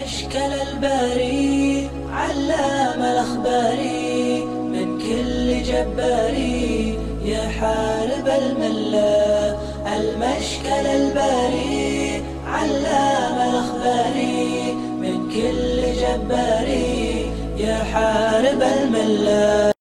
أشكال الباري علام الأخباري من كل جباري يا حارب الملا. المشكل الباري علام الأخباري من كل جباري يا حارب الملا.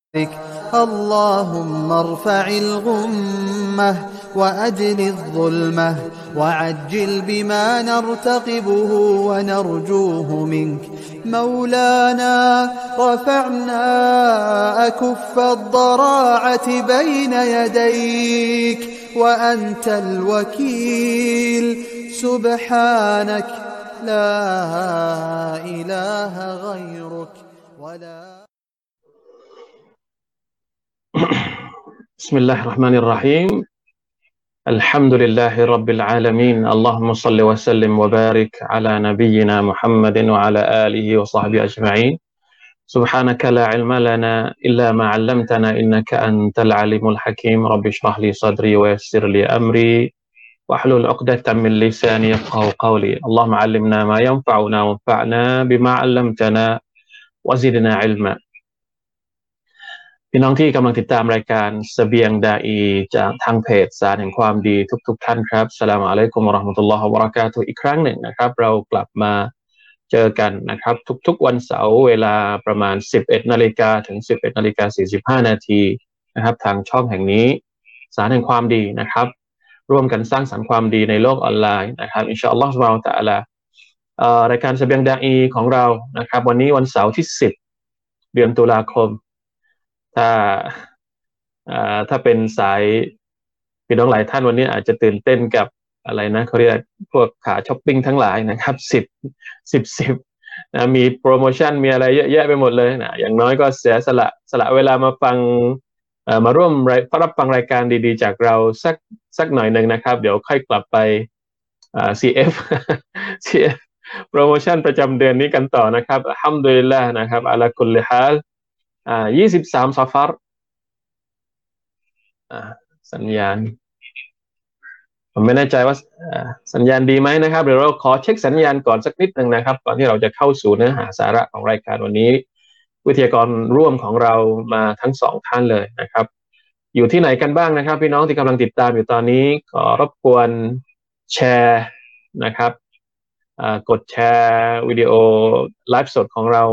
اللهم ارفع الغمة وأجل الظلمة وعجل بما نرتقبه ونرجوه منك. مولانا رفعنا أكف الضراعة بين يديك وأنت الوكيل. سبحانك لا إله غيرك ولا بسم الله الرحمن الرحيم. الحمد لله رب العالمين. اللهم صل وسلم وبارك على نبينا محمد وعلى آله وصحبه أجمعين. سبحانك لا علم لنا إلا ما علمتنا إنك أنت العليم الحكيم. رب اشرح لي صدري ويسر لي أمري واحلل عقدة من لساني يفقهوا قولي. اللهم علمنا ما ينفعنا وانفعنا بما علمتنا وزدنا علما. พี่น้องที่กำลังติดตามรายการสเสบียงดาอีจากทางเพจสารแห่งความดีทุก ๆทท่านครับสลามอะลัยกุมรอฮ์มตุลลอฮ์วะบรักาตุอีกครั้งหนึ่งนะครับ เรากลับมาเจอกันนะครับ ทุก ๆ วันเสาร์เวลาประมาณ 11นาฬิกาถึง 11นาฬิกา45นาทีนะครับ ทางช่องแห่งนี้ สารแห่งความดีนะครับ ร่วมกันสร้างสรรค์ความดีในโลกออนไลน์นะครับอินชาอัลลอฮ์สุบฮาตะอาลารายการสเสบียงดาอีของเรานะครับ วันนี้วันเสาร์ที่ 10 เดือนตุลาคม ถ้าถ้าเป็นสายพี่น้องหลายท่านวันนี้อาจจะตื่นเต้นกับอะไรนะเขาเรียกพวกขาช้อปปิ้งทั้งหลายนะครับสิบสิบสิบนะมีโปรโมชั่นมีอะไรเยอะแยะไปหมดเลยนะอย่างน้อยก็เสียสละสละเวลามาฟังมาร่วมรับฟังรายการดีๆ จากเราสักสักหน่อยหนึ่งนะครับ เดี๋ยวค่อยกลับไป CF CF โปรโมชั่นประจำเดือนนี้กันต่อนะครับฮัมดุลิลละนะครับอัลกุลลิฮัล อ่ายี่สิบสามซาฟาร์อ่าสัญญาณ ผมไม่แน่ใจว่าสัญญาณดีไหมนะครับเดี๋ยวเราขอเช็คสัญญาณก่อนสักนิดหนึ่งนะครับ ก่อนที่เราจะเข้าสู่เนื้อหาสาระของรายการวันนี้ วิทยากรร่วมของเรามาทั้งสองท่านเลยนะครับ อยู่ที่ไหนกันบ้างนะครับ พี่น้องที่กำลังติดตามอยู่ตอนนี้ขอรบกวนแชร์นะครับกดแชร์วิดีโอไลฟ์สดของเรา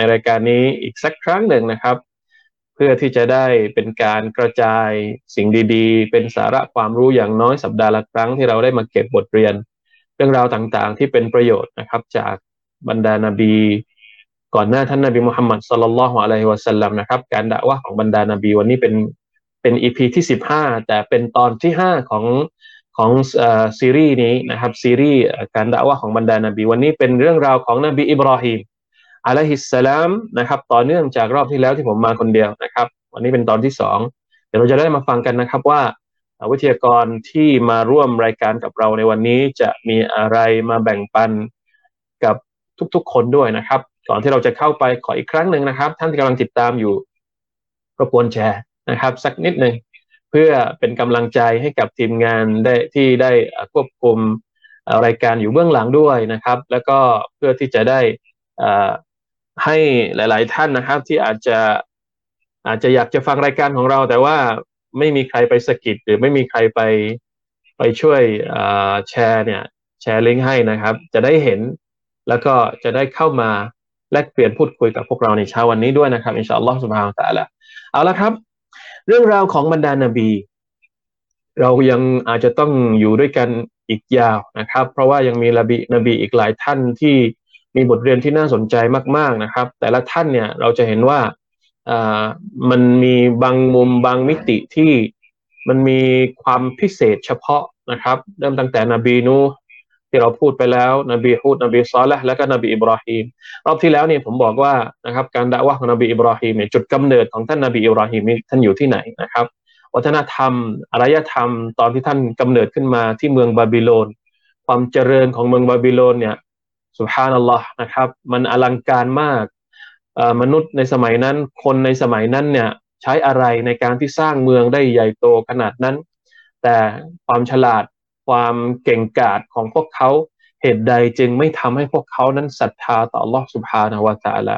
ในรายการนี้อีกสักครั้งหนึ่งนะครับ เพื่อที่จะได้เป็นการกระจายสิ่งดีๆ เป็นสาระความรู้อย่างน้อยสัปดาห์ละครั้งที่เราได้มาเก็บบทเรียน เรื่องราวต่างๆ ที่เป็นประโยชน์นะครับ จากบรรดานาบี ก่อนหน้าท่านนาบีมุฮัมมัดสุลลัลลอฮุอะลัยฮิวะสัลลัมนะครับ การด่าว่าของบรรดานาบีวันนี้เป็นเป็นอีพีที่สิบห้าแต่เป็นตอนที่ห้าของของซีรีส์นี้นะครับซีรีส์การด่าว่าของบรรดานาบี วันนี้เป็นเรื่องราวของนบีอิบราฮิม อะลัยฮิสสลามนะครับ ต่อเนื่องจากรอบที่แล้วที่ผมมาคนเดียวนะครับ วันนี้เป็นตอนที่สองเดี๋ยวเราจะได้มาฟังกันนะครับว่าวิทยากรที่มาร่วมรายการกับเราในวันนี้จะมีอะไรมาแบ่งปันกับทุกๆ คนด้วยนะครับ ก่อนที่เราจะเข้าไปขออีกครั้งหนึ่งนะครับ ท่านที่กำลังติดตามอยู่รบกวนแชร์นะครับ สักนิดหนึ่งเพื่อเป็นกำลังใจให้กับทีมงานได้ที่ได้ควบคุมรายการอยู่เบื้องหลังด้วยนะครับ แล้วก็เพื่อที่จะได้ ให้หลาย ๆ ท่านนะครับ ที่อาจจะอาจจะอยากจะฟังรายการของเรา แต่ว่าไม่มีใครไปสกิดหรือไม่มีใครไปไปช่วยแชร์เนี่ยแชร์ลิงก์ให้นะครับ จะได้เห็นแล้วก็จะได้เข้ามาแลกเปลี่ยนพูดคุยกับพวกเราในเช้าวันนี้ด้วยนะครับอินชาอัลลอฮฺสุบฮานตะละเอาละครับ เรื่องราวของบรรดานาบี เรายังอาจจะต้องอยู่ด้วยกันอีกยาวนะครับ เพราะว่ายังมีนบีนบีอีกหลายท่านที่ มีบทเรียนที่น่าสนใจมาก ๆนะครับ แต่ละท่านเนี่ยเราจะเห็นว่ามันมีบางมุมบางมิติที่มันมีความพิเศษเฉพาะนะครับ เริ่มตั้งแต่นบีนูที่เราพูดไปแล้วนบีฮูดนบีซอลและและก็นบีอิบราฮิมรอบที่แล้วเนี่ยผมบอกว่านะครับการด่าว่าของนบีอิบราฮิมเนี่ยจุดกำเนิดของท่านนบีอิบราฮิมมีท่านอยู่ที่ไหนนะครับ วัฒนธรรมอารยธรรม ตอนที่ท่านกำเนิดขึ้นมาที่เมืองบาบิโลน ความเจริญของเมืองบาบิโลนเนี่ย สุฮานัลลอฮ์นะครับ มันอลังการมากมนุษย์ในสมัยนั้น คนในสมัยนั้นเนี่ยใช้อะไรในการที่สร้างเมืองได้ใหญ่โตขนาดนั้น แต่ความฉลาดความเก่งกาจของพวกเขาเหตุใดจึงไม่ทำให้พวกเขานั้นศรัทธาต่อลอสุภานาวตาละ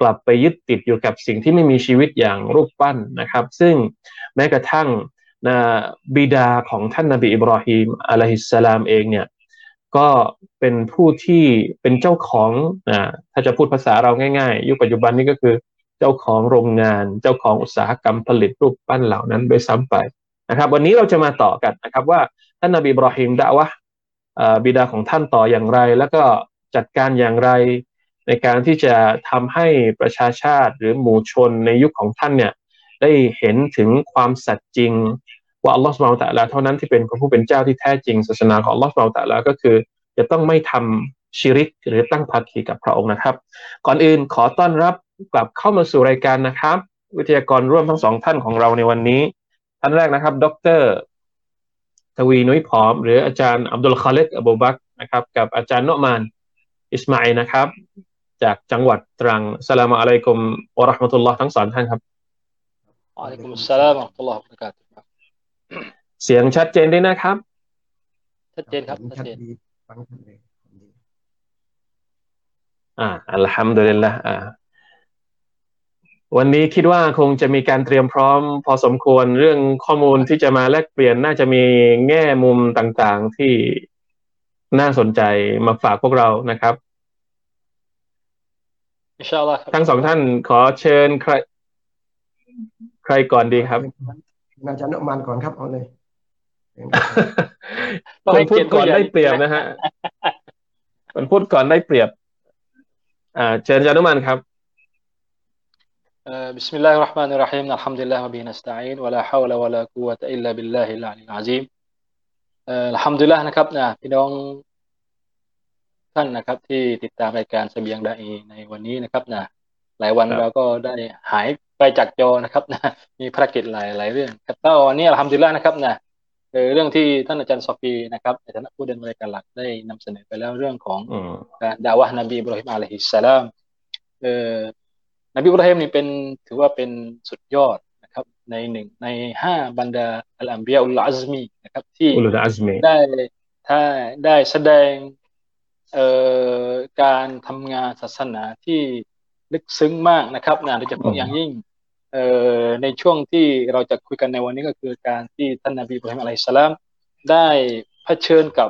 กลับไปยึดติดอยู่กับสิ่งที่ไม่มีชีวิตอย่างรูปปั้นนะครับ ซึ่งแม้กระทั่งนะบิดาของท่านนาบีอิบราฮิมอะลัยฮิสสลามเองเนี่ย ก็เป็นผู้ที่เป็นเจ้าของนะถ้าจะพูดภาษาเราง่ายๆ ยุคปัจจุบันนี้ก็คือเจ้าของโรงงาน เจ้าของอุตสาหกรรมผลิตรูปปั้นเหล่านั้นโดยซ้ำไปนะครับ วันนี้เราจะมาต่อกันนะครับว่าท่านนบีบราฮิมด่าวะบิดาของท่านต่ออย่างไร แล้วก็จัดการอย่างไรในการที่จะทำให้ประชาชาติหรือหมู่ชนในยุคของท่านเนี่ยได้เห็นถึงความสัตย์จริง ว่าอัลลอฮฺสุบไบร์ตะลาเท่านั้นที่เป็นผู้เป็นเจ้าที่แท้จริงศาสนาของอัลลอฮฺสุบไบร์ตะลาก็คือ จะต้องไม่ทำชิริกหรือตั้งภาคีกับพระองค์นะครับ ก่อนอื่นขอต้อนรับกลับเข้ามาสู่รายการนะครับ วิทยากรร่วมทั้งสองท่านของเราในวันนี้ท่านแรกนะครับ ดรทวีนุ้ยผอม หรืออาจารย์อับดุลคาเลตอบูบักนะครับกับอาจารย์โนมานอิสมาอินะครับ จากจังหวัดตรังสลามอะลัยกุมวะราะห์มะตุลลอฮ์ทั้งสองท่านครับอะลัยกุมสลามวะราะห์มะตุลลอฮ์บะเรกาตุ เสียงชัดเจนด้วยนะครับ ชัดเจนครับชัดเจนฟังชัดเลยอ่าอัลฮัมดุลิลละอ่า วันนี้คิดว่าคงจะมีการเตรียมพร้อม พอสมควรเรื่องข้อมูลที่จะมาแลกเปลี่ยนน่าจะมีแง่มุมต่างๆที่น่าสนใจมาฝากพวกเรานะครับทั้งสองท่านขอเชิญใคร ใครก่อนดีครับ อาจารย์นมันก่อนครับเอาเลยคนพูดก่อนได้เปรียบนะฮะคนพูดก่อนได้เปรียบ อ่า เชิญอาจารย์นุมันครับ بسم الله الرحمن الرحيم الحمد لله وبه نستعين ولا حول ولا قوة إلا بالله العلي العظيم الحمد لله นะครับนะพี่น้องท่านนะครับ ที่ติดตามรายการเสบียงดาอีในวันนี้นะครับนะหลายวันเราก็ได้หาย ไปจากจอนะครับนะมีภารกิจหลายหลายเรื่องครับแต่วันนี้ทำดีแล้วนะครับนะเรื่องที่ท่านอาจารย์ซอฟีนะครับในฐานะผู้ดำเนินรายการหลักได้นำเสนอไปแล้วเรื่องของการดาวะนบีอิบราฮิมอะลัยฮิสสลามเอ่อนบีอิบราฮิมนี่เป็นถือว่าเป็นสุดยอดนะครับ ในหนึ่งในห้าบรรดาอัลอัมบียอุลอัซมีนะครับ ที่ได้ถ้าได้แสดงเอ่อการทำงานศาสนาที่ลึกซึ้งมากนะครับนะโดยเฉพาะอย่างยิ่ง เอ่อในช่วงที่เราจะคุยกันในวันนี้ก็คือการที่ท่านนบีอิบราฮิมอะลัยฮิสสลามได้เผชิญกับ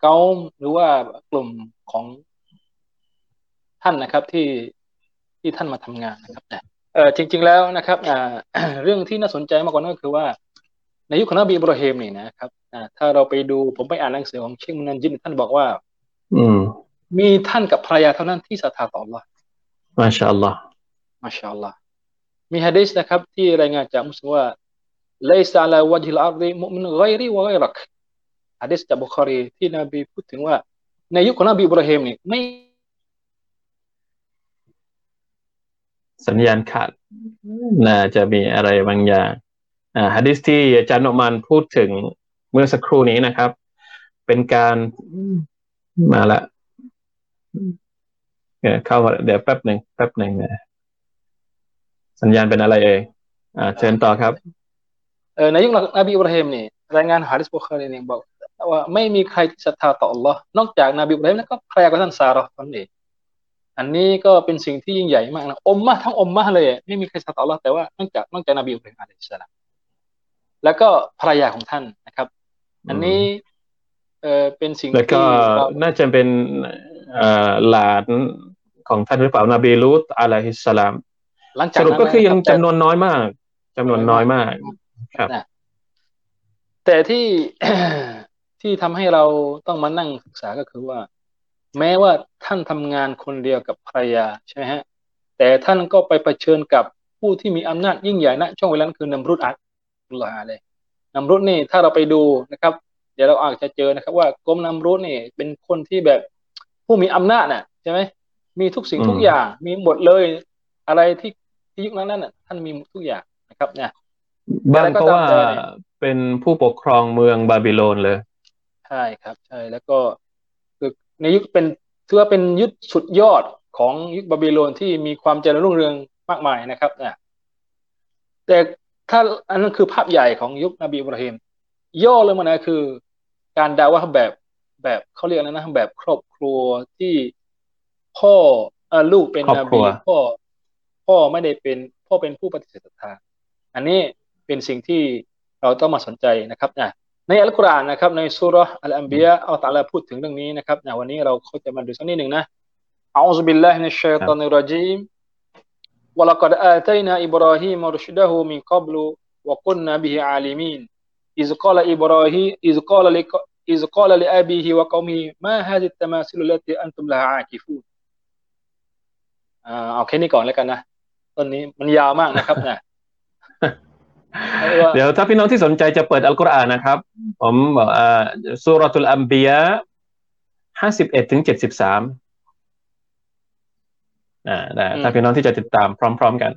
เกาหรือว่ากลุ่มของท่านนะครับที่ที่ท่านมาทำงานนะครับเออจริง ๆแล้วนะครับเรื่องที่น่าสนใจมากกว่านั้นก็คือว่า ในยุคของนบีอิบราฮิมนี่นะครับถ้าเราไปดูผมไปอ่านหนังสือของเชคมุนันจินท่านบอกว่า อืม มีท่านกับภรรยาเท่านั้นที่ศรัทธาต่อ Allah มาชาอัลลอฮ์มาชาอัลลอฮ์ มีฮะดิษนะครับ ที่รายงานจากมุสลิมว่าเลซาลาวะจิลอารีมุมินไกรีวะไกรักฮะดิษจากบุคารีที่นบีพูดถึงว่า ในยุคของนบีอิบราฮิมนี่ไม่สัญญาณขาดน่าจะมีอะไรบางอย่างอ่าฮะดิษที่อาจารย์โนมันพูดถึงเมื่อสักครู่นี้นะครับ เป็นการมาละเข้ามาเดี๋ยวแป๊บหนึ่งแป๊บหนึ่งนะ สัญญาณเป็นอะไรเองอ่าเชิญต่อครับเออในยุคนบีอิบราฮิมนี่รายงานฮะดิษบุคอรีเนี่ยบอกว่าไม่มีใครที่ศรัทธาต่อ Allah นอกจากนบีอิบราฮิมแล้วก็ใครก็ท่านซาร์คนนี้อันนี้ก็เป็นสิ่งที่ยิ่งใหญ่มากนะอมมาทั้งอมมาเลย ไม่มีใครศรัทธาอัลลอฮ์แต่ว่านอกจากนอกจากนบีอุบัยอะลัยฮิสสลามแล้วก็ภรรยาของท่านนะครับ อันนี้เออเป็นสิ่งแล้วก็น่าจะเป็นหลานของท่านหรือเปล่านบีลูตอะลัยฮิสสลาม หลังจากสรุปก็คือยังจำนวนน้อยมากจำนวนน้อยมากครับแต่ที่ที่ทำให้เราต้องมานั่งศึกษาก็คือว่า แม้ว่าท่านทำงานคนเดียวกับภรรยาใช่ไหมฮะ แต่ท่านก็ไปเผชิญกับผู้ที่มีอำนาจยิ่งใหญ่นะช่วงเวลานั้นคือนำรุดอัลลอฮ์เลยนำรุดนี่ถ้าเราไปดูนะครับ เดี๋ยวเราอาจจะเจอนะครับ ว่ากรมนำรุดนี่เป็นคนที่แบบผู้มีอำนาจน่ะใช่ไหมมีทุกสิ่งทุกอย่างมีหมดเลย อะไรที่ที่ ยุคนั้นนั่นน่ะท่านมีทุกอย่างนะครับเนี่ยบางก็ว่าเป็นผู้ปกครองเมืองบาบิโลนเลย ใช่ครับ ใช่แล้วก็ในยุคเป็นถือว่าเป็นยุคสุดยอดของยุคบาบิโลนที่มีความเจริญรุ่งเรืองมากมายนะครับนะแต่ถ้าอันนั้นคือภาพใหญ่ของยุคนบีอิบราฮิมย่อเลยมันนะคือ การดาวะแบบแบบเขาเรียกอะไรนะแบบครอบครัวที่พ่ออลูกเป็นนบีพ่อ พ่อไม่ได้เป็นพ่อเป็นผู้ปฏิเสธศรัทธาอันนี้เป็นสิ่งที่เราต้องมาสนใจนะครับนะในอัลกุรอานนะครับ ในสุรอัลอัมบียะอัลตาลาพูดถึงเรื่องนี้นะครับนะวันนี้เราเขาจะมาดูสักนิดหนึ่งนะอัลลอฮฺบิลลาฮิมินัชชัยฏอนิรรจีม ولقد آتينا إبراهيم رشده من قبل وقلنا به عالمين إذ قال إبراهيم إذ قال لك إذ قال لأبيه وقومه ما هذه التماثيل التي أنتم لها عاكفون อ่าเอาแค่นี้ก่อนแล้วกันนะ ต้นนี้มันยาวมากนะครับนะเดี๋ยวถ้าพี่น้องที่สนใจจะเปิดอัลกุรอานนะครับ ผมบอกอ่าสุรตุลอัมบียะห้าสิบเอ็ดถึงเจ็ดสิบสามอ่าได้ถ้าพี่น้องที่จะติดตามพร้อม ๆกัน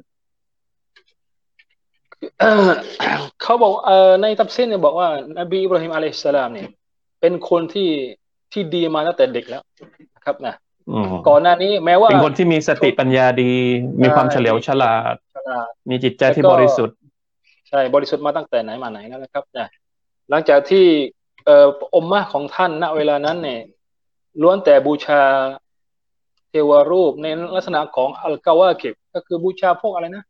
เขาบอกเอ่อในตับซินเนี่ยบอกว่านบีอิบราฮิมอะลัยฮิสสลามเนี่ย เป็นคนที่ที่ดีมาตั้งแต่เด็กแล้วนะครับนะ ก่อนหน้านี้แม้ว่าเป็นคนที่มีสติปัญญาดี มีความเฉลียวฉลาด มีจิตใจที่บริสุทธิ์ ใช่บริสุทธิ์มาตั้งแต่ไหนมาไหนแล้วนะครับนะหลังจากที่เอ่ออมมาของท่านณเวลานั้นเนี่ยล้วนแต่บูชาเทวรูปในลักษณะของอัลกาวาเก็บก็คือบูชาพวกอะไรนะ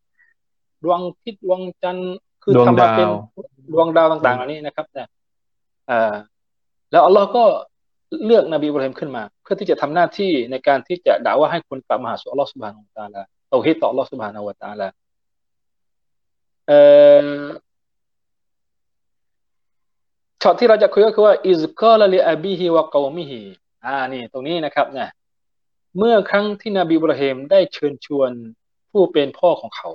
ดวงทิศดวงจันทร์คือทำมาเป็นดวงดาวต่างๆเหล่านี้นะครับนะอ่าแล้วอัลลอฮ์ก็ เลือกนบีอิบราฮิมขึ้นมา เพื่อที่จะทำหน้าที่ในการที่จะด่าว่าให้คนกลับมาหาสุลลอฮ์สุบานอัลตาลาเตาฮีดต่ออัลลอฮ์ซุบฮานะฮูวะตะอาลาเอ่อช็อตที่เราจะคุยก็คือว่าإذ قال لأبيه وقومه อ่านี่ตรงนี้นะครับเนะเมื่อครั้งที่นบีอิบราฮิมได้เชิญชวนผู้เป็นพ่อของเขา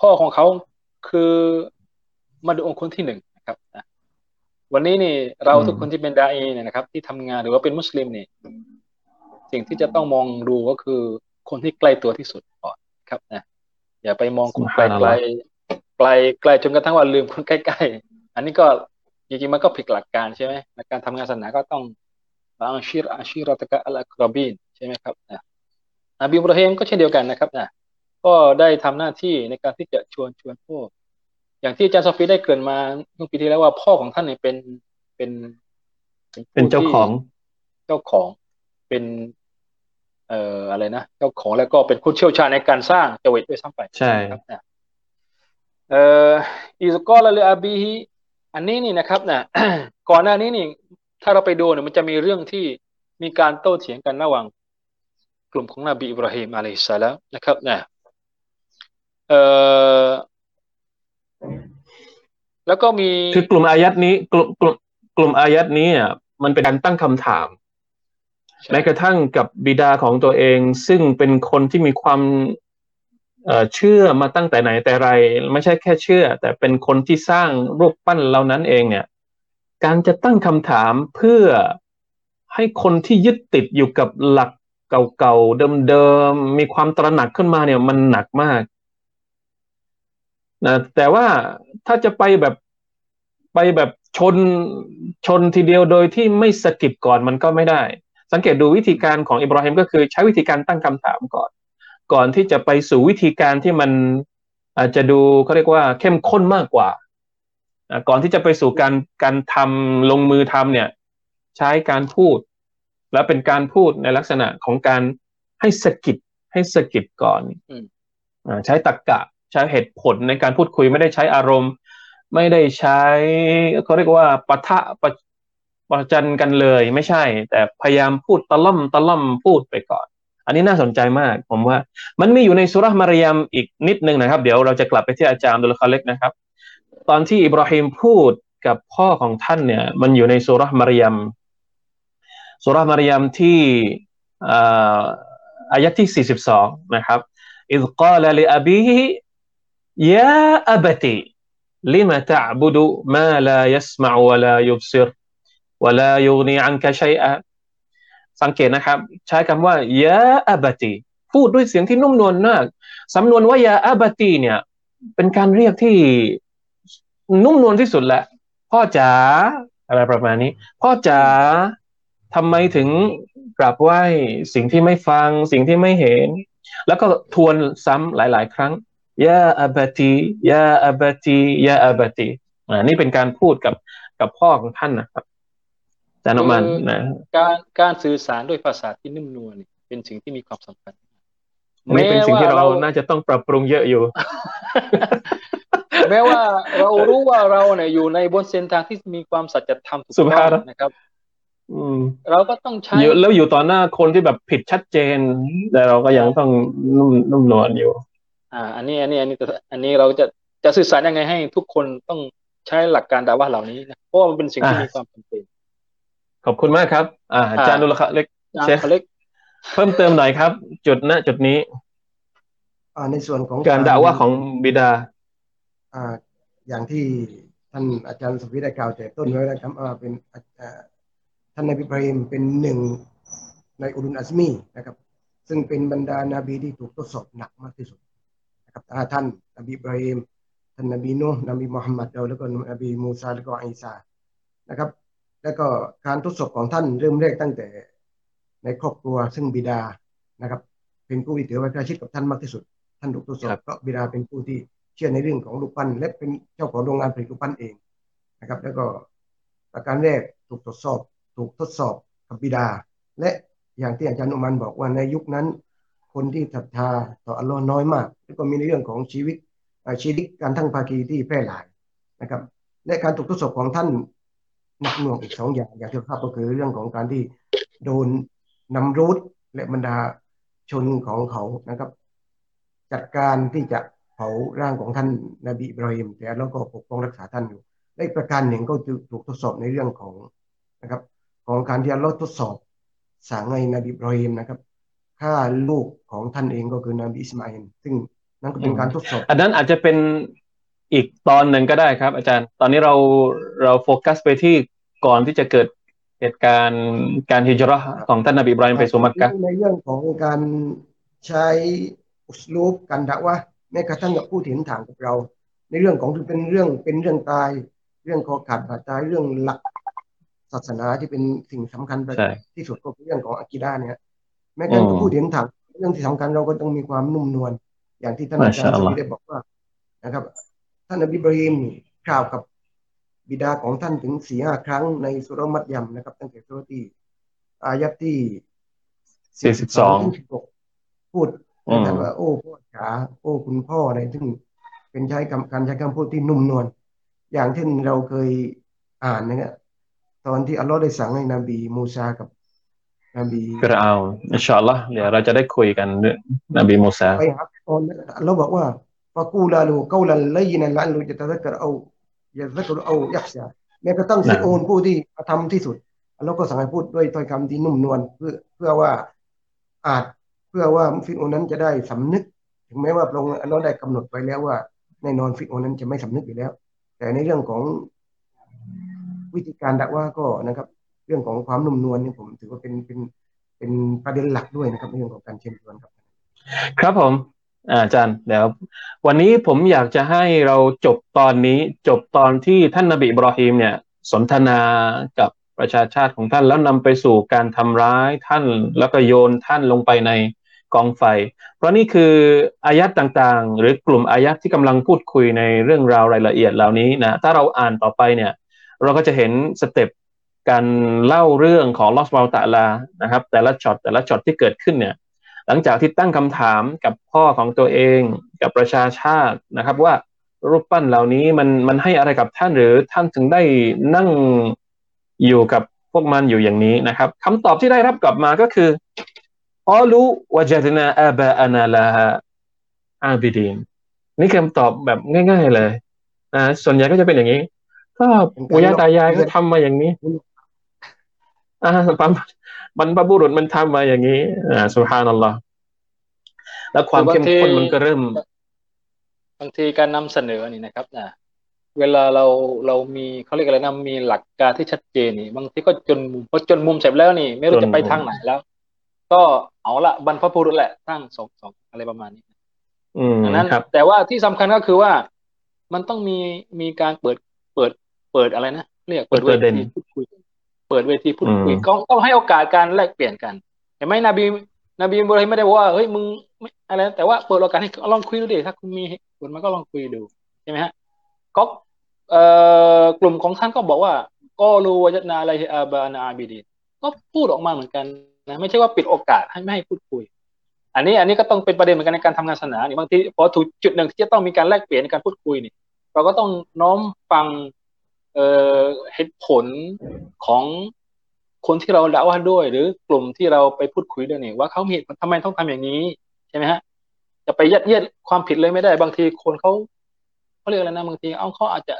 พ่อของเขาคือมาดูองค์คนที่หนึ่งนะครับนะ วันนี้นี่เราทุกคนที่เป็นดาอีเนี่ยนะครับ ที่ทำงานหรือว่าเป็นมุสลิมเนี่ยสิ่งที่จะต้องมองดูก็คือคนที่ใกล้ตัวที่สุดก่อนครับนะอย่าไปมองคนไกลไกลไกลไกลจนกระทั่งว่าลืมคนใกล้ๆอันนี้ก็จริงๆมันก็ผิดหลักการใช่ไหมในการทำงานศาสนาก็ต้องอาชีรอาชีรตะกะอัลกรบีนใช่ไหมครับนะนบีบรเฮมก็เช่นเดียวกันนะครับนะก็ได้ทำหน้าที่ในการที่จะชวนชวนพวก อย่างที่อาจารย์ซอฟีได้เกริ่นมาเมื่อปีที่แล้วว่าพ่อของท่านเนี่ยเป็นเป็นเป็นเจ้าของ เจ้าของเป็นเอ่ออะไรนะเจ้าของแล้วก็เป็นผู้เชี่ยวชาญในการสร้างจวิตด้วยซ้ำไปใช่ครับเอ่ออิสกอลเลอาบีฮีอันนี้นี่นะครับนะก่อนหน้านี้นี่ ถ้าเราไปดูเนี่ยมันจะมีเรื่องที่มีการโต้เถียงกันระหว่างกลุ่มของนบีอิบราฮิมอะลัยฮิสสลามนะครับนะเอ่อ แล้วก็มีคือกลุ่มอายัดนี้ กลุ่มกลุ่มกลุ่มอายัดนี้อะมันเป็นการตั้งคำถาม แม้กระทั่งกับบิดาของตัวเอง ซึ่งเป็นคนที่มีความเชื่อมาตั้งแต่ไหนแต่ไร ไม่ใช่แค่เชื่อ แต่เป็นคนที่สร้างรูปปั้นเหล่านั้นเองเนี่ย การจะตั้งคำถามเพื่อให้คนที่ยึดติดอยู่กับหลักเก่าๆเดิมๆมีความตระหนักขึ้นมาเนี่ยมันหนักมาก นะแต่ว่าถ้าจะไปแบบไปแบบชนชนทีเดียวโดยที่ไม่สกิดก่อนมันก็ไม่ได้ สังเกตดูวิธีการของอิบราฮิมก็คือใช้วิธีการตั้งคำถามก่อน ก่อนที่จะไปสู่วิธีการที่มันอาจจะดูเขาเรียกว่าเข้มข้นมากกว่าก่อนที่จะไปสู่การการทำลงมือทำเนี่ย ใช้การพูด แล้วเป็นการพูดในลักษณะของการให้สกิดให้สกิดก่อนใช้ตรกกะ ใช้เหตุผลในการพูดคุยไม่ได้ใช้อารมณ์ ไม่ได้ใช้เขาเรียกว่าปะทะประประจันกันเลยไม่ใช่ แต่พยายามพูดตะล่อมตะล่อมพูดไปก่อน อันนี้น่าสนใจมาก ผมว่า มันมีอยู่ในสุรามารยามอีกนิดนึงนะครับ เดี๋ยวเราจะกลับไปที่อาจารย์ดุลคาเล็กนะครับ ตอนที่อิบราฮิมพูดกับพ่อของท่านเนี่ย มันอยู่ในสุรามารยามสุรามารยามที่อายะที่ 42 นะครับอิซกาลลิอาบี يا أبتي لم تعبد ما لا يسمع ولا يبصر ولا يغني عنك شيئا สังเกตนะครับ ใช้คำว่ายาอับตีพูดด้วยเสียงที่นุ่มนวลมากสำนวนว่ายาอับตีเนี่ย เป็นการเรียกที่นุ่มนวลที่สุดแหละ พ่อจ๋าอะไรประมาณนี้ พ่อจ๋าทำไมถึงกราบไหว้สิ่งที่ไม่ฟัง สิ่งที่ไม่เห็น แล้วก็ทวนซ้ำหลาย ๆ ครั้ง ยาอับตียาอับตียาอับตีอ่านี่เป็นการพูดกับกับพ่อของท่านนะครับอาจารย์นุมันคือนะการการสื่อสารด้วยภาษาที่นุ่มนวลนี่เป็นสิ่งที่มีความสำคัญอันนี้เป็นสิ่งที่เราน่าจะต้องปรับปรุงเยอะอยู่ แม้ว่าเรารู้ว่าเราเนี่ยอยู่ในบนเส้นทางที่มีความสัจธรรมถูกสุต้ภาอพงนะครับ อืม เราก็ต้องใช้อยู่แล้วอยู่ต่อหน้าคนที่แบบผิดชัดเจน แต่เราก็ยังต้องนุ่มนุ่มนวลอยู่ อ่า อันนี้ อันนี้ อันนี้อันนี้เราจะจะสื่อสารยังไงให้ทุกคนต้องใช้หลักการดาว่าเหล่านี้นะเพราะว่ามันเป็นสิ่งที่อ่ามีมีความจำเป็นขอบคุณมากครับ อ่าอาจารย์ดุลคะเล็กอ่าเชฟเขาเล็ก เพิ่มเติมหน่อยครับ จุดณจุดนี้ อ่าในส่วนของการด่าว่าของบิดา อ่า อย่างที่ท่านอาจารย์สุวิทย์ได้กล่าวแต่ต้นไว้นะครับว่าเป็นอ่าท่านนบีอิบราฮิมเป็นหนึ่งในอุลุนอัซมีนะครับ ซึ่งเป็นบรรดานาบีที่ถูกทดสอบหนักมากที่สุด นะครับถ้าท่านนบีอิบราฮิมท่านนบีนูห์นบีมุฮัมมัดแล้วก็นบีมูซาแล้วก็อีสานะครับ แล้วก็การทดสอบของท่านเริ่มแรกตั้งแต่ในครอบครัวซึ่งบิดานะครับเป็นผู้ที่ถือไว้ใกล้ชิดกับท่านมากที่สุด ท่านถูกทดสอครับบเพราะบิดาเป็นผู้ที่เชื่อในเรื่องของรูปปั้นและเป็นเจ้าของโรงงานผลิตรูปปั้นเองนะครับ แล้วก็ประการแรกถูกทดสอบ ถูกทดสอบกับบิดา และอย่างที่อาจารย์อุมันบอกว่าในยุคนั้น คนที่ศรัทธาต่ออัลลอฮ์น้อยมาก แล้วก็มีในเรื่องของชีวิตชีวิตการทั้งภาคีที่แพร่หลายนะครับและการถูกทดสอบของท่านหนักหน่วงอีกสองอย่างอย่างที่ทราบก็คือเรื่องของการที่โดนนำรูดและบรรดาชนของเขานะครับ จัดการที่จะเผาร่างของท่านนบีบราฮิมแต่แล้วก็ปกป้องรักษาท่านอยู่และประการหนึ่งก็คือถูกทดสอบในเรื่องของนะครับ ของการที่อัลลอฮ์ทดสอบสั่งให้นบีบราฮิมนะครับ ฆ่าลูกของท่านเองก็คือนบีอิสมาอิลซึ่งนั่นก็เป็นการทดสอบอันนั้นอาจจะเป็นอีกตอนหนึ่งก็ได้ครับ อาจารย์ ตอนนี้เราเราโฟกัสไปที่ก่อนที่จะเกิดเหตุการณ์การฮิจเราะห์ของท่านนบีอิบราฮิมไปสู่มักกะฮ์ในเรื่องของการใช้อุสลูปการด่าว่าแม้กระทั่งกับผู้เห็นต่างกับเรา ในเรื่องของที่เป็นเรื่องเป็นเรื่องตาย เรื่องคอขาดบาดตายเรื่องหลักศาสนาที่เป็นสิ่งสำคัญใช่ที่สุดก็คือเรื่องของอากีดาเนี่ย แม้กระทั่งกับอืมผู้เห็นต่างเรื่องที่สำคัญเราก็ต้องมีความนุ่มนวลอย่างที่ท่านอาจารย์มาชาอัลสุลอฮ์วิได้บอกว่านะครับ ท่านนบีอิบราฮิมนี่กล่าวกับบิดาของท่านถึงสี่ห้าครั้งในสุรมัดยัมนะครับ ตั้งแต่สุรที่อายัดที่42ถึง16พูดอืมท่านว่า โอ้พ่อจ๋าโอ้คุณพ่ออะไรซึ่งเป็นใช้คำการใช้คำพูดที่นุ่มนวลอย่างที่เราเคยอ่านนะครับตอนที่อัลลอฮ์ได้สั่งให้นบีมูซากับ นบีฟิรเอาน์อินชาอัลลอฮ์เดี๋ยวเราจะได้คุยกันเรื่องนบีมูซาไปหาตอนอัลลอฮ์บอกว่าฟะกูลาลูกาลันลัยนันละอันลูจะตะซักกะรเอายะซักกะรเอายักษาแม้กระทั่งนะฟิรโอนผู้ที่กระทำที่สุดอัลลอฮ์ก็สั่งให้พูดด้วยถ้อยคำที่นุ่มนวลเพื่อเพื่อว่าอาจเพื่อว่าฟิรโอนนั้นจะได้สำนึก ถึงแม้ว่าพระองค์อัลลอฮ์ได้กำหนดไว้แล้วว่าแน่นอนฟิรโอนนั้นจะไม่สำนึกอยู่แล้ว แต่ในเรื่องของวิธีการดักว่าก็นะครับ เรื่องของความนุ่มนวลเนี่ยผมถือว่าเป็นเป็นเป็นประเด็นหลักด้วยนะครับในเรื่องของการเชิญชวนครับ ครับผมอาจารย์เดี๋ยววันนี้ผมอยากจะให้เราจบตอนนี้จบตอนที่ท่านนบีบราฮิมเนี่ย สนทนากับประชาชาติของท่านแล้วนำไปสู่การทำร้ายท่านแล้วก็โยนท่านลงไปในกองไฟ เพราะนี่คืออายัดต่างๆ หรือกลุ่มอายัดที่กำลังพูดคุยในเรื่องราวรายละเอียดเหล่านี้นะถ้าเราอ่านต่อไปเนี่ย เราก็จะเห็น step การเล่าเรื่องของอัลลอฮ์ซุบฮานะฮูวะตะอาลานะครับ แต่ละช็อตแต่ละช็อตที่เกิดขึ้นเนี่ย หลังจากที่ตั้งคำถามกับพ่อของตัวเอง กับประชาชาตินะครับ ว่ารูปปั้นเหล่านี้มันมันให้อะไรกับท่านหรือท่านถึงได้นั่งอยู่กับพวกมันอยู่อย่างนี้นะครับคำตอบที่ได้รับกลับมาก็คือقالوا وجدنا آباءنا لها عابدينนี่คือคำตอบแบบง่าย ๆ เลยนะส่วนใหญ่ก็จะเป็นอย่างนี้ ก็ปู่ย่าตายายก็ทำมาอย่างนี้อ่าปั๊ม บรรพบุรุษมันทำมาอย่างนี้อ่าสุฮานัลลอฮ์แล้วความเข้มข้นมันก็เริ่ม บางทีการนำเสนอนี่นะครับนะเวลาเราเรามีเขาเรียกอะไรนะมีหลักการที่ชัดเจนนี่ บางทีก็จนมุมพอจนมุมเสร็จแล้วนี่ ไม่รู้จนมุจะมไปทางไหนแล้ว ก็เอาละบรรพบุรุษแหละตั้งสองสองอะไรประมาณนี้อืมดังนั้นครับแต่ว่าที่สำคัญก็คือว่ามันต้องมีมีการเปิดเปิด เปิดอะไรนะเรียกเปิดเปิเวดประเด็นทีพูดคุย เปิดเวทีพูดคุยอืมก็ต้องให้โอกาสการแลกเปลี่ยนกันเห็นไหมนบีนบีอิบราฮิมไม่ได้บอกว่าเฮ้ยมึงไม่อะไรนะแต่ว่าเปิดโอกาสให้ลองคุยดูดิถ้าคุณมีเหตุผลมันก็ลองคุยดูใช่ไหมฮะก็เอ่อกลุ่มของท่านก็บอกว่าก็รู้ว่าจะนาอะไรอาบานาอาบิดีก็พูดออกมาเหมือนกันนะไม่ใช่ว่าปิดโอกาสให้ไม่ให้พูดคุย อันนี้อันนี้ก็ต้องเป็นประเด็นเหมือนกันในการทำงานศาสนานี่บางทีพอถูกจุดหนึ่งที่จะต้องมีการแลกเปลี่ยนในการพูดคุยนี่เราก็ต้องน้อมฟัง เอ่อเหตุผลของคนที่เราด่าว่าด้วย หรือกลุ่มที่เราไปพูดคุยด้วยนี่ว่าเขามีเหตุผลทำไมต้องทำอย่างนี้ใช่ไหมฮะจะไปยัดเยียดความผิดเลยไม่ได้ บางทีคนเขาเขาเรียกอะไรนะบางทีเอาเขาอาจจะ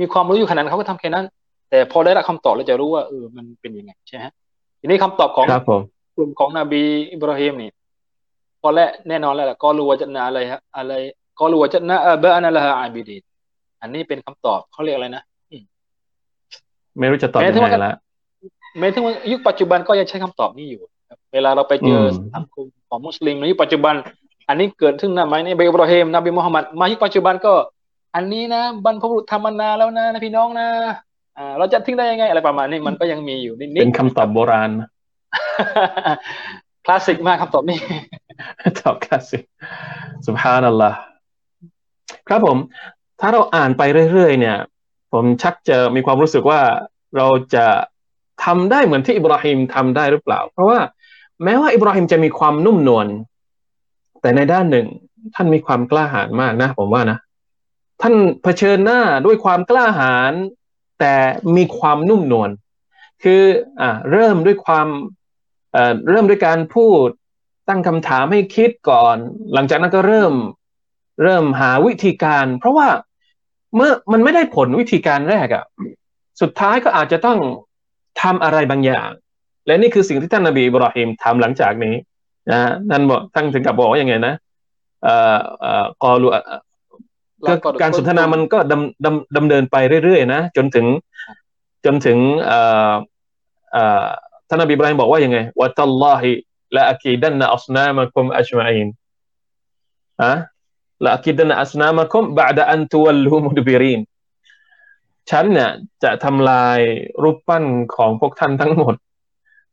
มีความรู้อยู่ขนาดเขาก็ทำแค่นั้น แต่พอได้รับคำตอบเราจะรู้ว่าเออมันเป็นยังไงใช่ไหมฮะทีนี้คำตอบของครับผมกลุ่มของนบีอิบราฮิมนี่พอและแน่นอนแล้วล่ะก็รู้ว่าจะนาอะไรฮะอะไรก็รู้ว่าจะนาอับานะละฮะอาบิดีนอันนี้เป็นคำตอบเขาเรียกอะไรนะ ไม่รู้จะตอบแม้ยังถึงไงว่าละแม้ถึงว่ายุคปัจจุบันก็ยังใช้คำตอบนี้อยู่ครับเวลาเราไปเจออมสังคมของมุสลิมในยุคปัจจุบัน อันนี้เกิดขึ้นนะไหมในเบอิบราฮิมนบีมุฮัมมัดมายุคปัจจุบันก็ อันนี้นะบรรพบุรุษทำมานานแล้วนะนะพี่น้องนะอ่าเราจะทิ้งได้ยังไงอะไรประมาณนี้มันก็ยังมีอยู่นิดเป็นคำตอบโบราณๆคลาสสิกมากคำตอบนี้ตอบคลาสสิกสุภานัลลอฮ์ครับผม ถ้าเราอ่านไปเรื่อยๆเนี่ย ผมชักจะมีความรู้สึกว่าเราจะทำได้เหมือนที่อิบราฮิมทำได้หรือเปล่า เพราะว่าแม้ว่าอิบราฮิมจะมีความนุ่มนวลแต่ในด้านหนึ่ง ท่านมีความกล้าหาญมากนะ ผมว่านะ ท่านเผชิญหน้าด้วยความกล้าหาญแต่มีความนุ่มนวลคืออ่าเริ่มด้วยความเอ่อเริ่มด้วยการพูดตั้งคำถามให้คิดก่อน หลังจากนั้นก็เริ่มเริ่มหาวิธีการ เพราะว่า เมื่อมันไม่ได้ผลวิธีการแรกอะ่ะสุดท้ายก็อาจจะต้องทำอะไรบางอย่าง และนี่คือสิ่งที่ท่านนบีบราฮิมทำหลังจากนี้นะนั่นบอกท่านถึงกับบอกอย่างไงนะเอ่อเอ่อกอลูก็การสนทนามันก็ดำดำดำเนินไปเรื่อยๆนะจนถึงจนถึงเอ่อเอ่อท่านนบีบราฮิมบอกว่าอย่างไงวะตัลลอฮิละอักีดันนะอัสนามะคุมอัจมาอินอะ ละกิดนะอัสนามะคมบะดะอันตัวลูมุดบิรินฉันเนี่ยจะทำลายรูปปั้นของพวกท่านทั้งหมด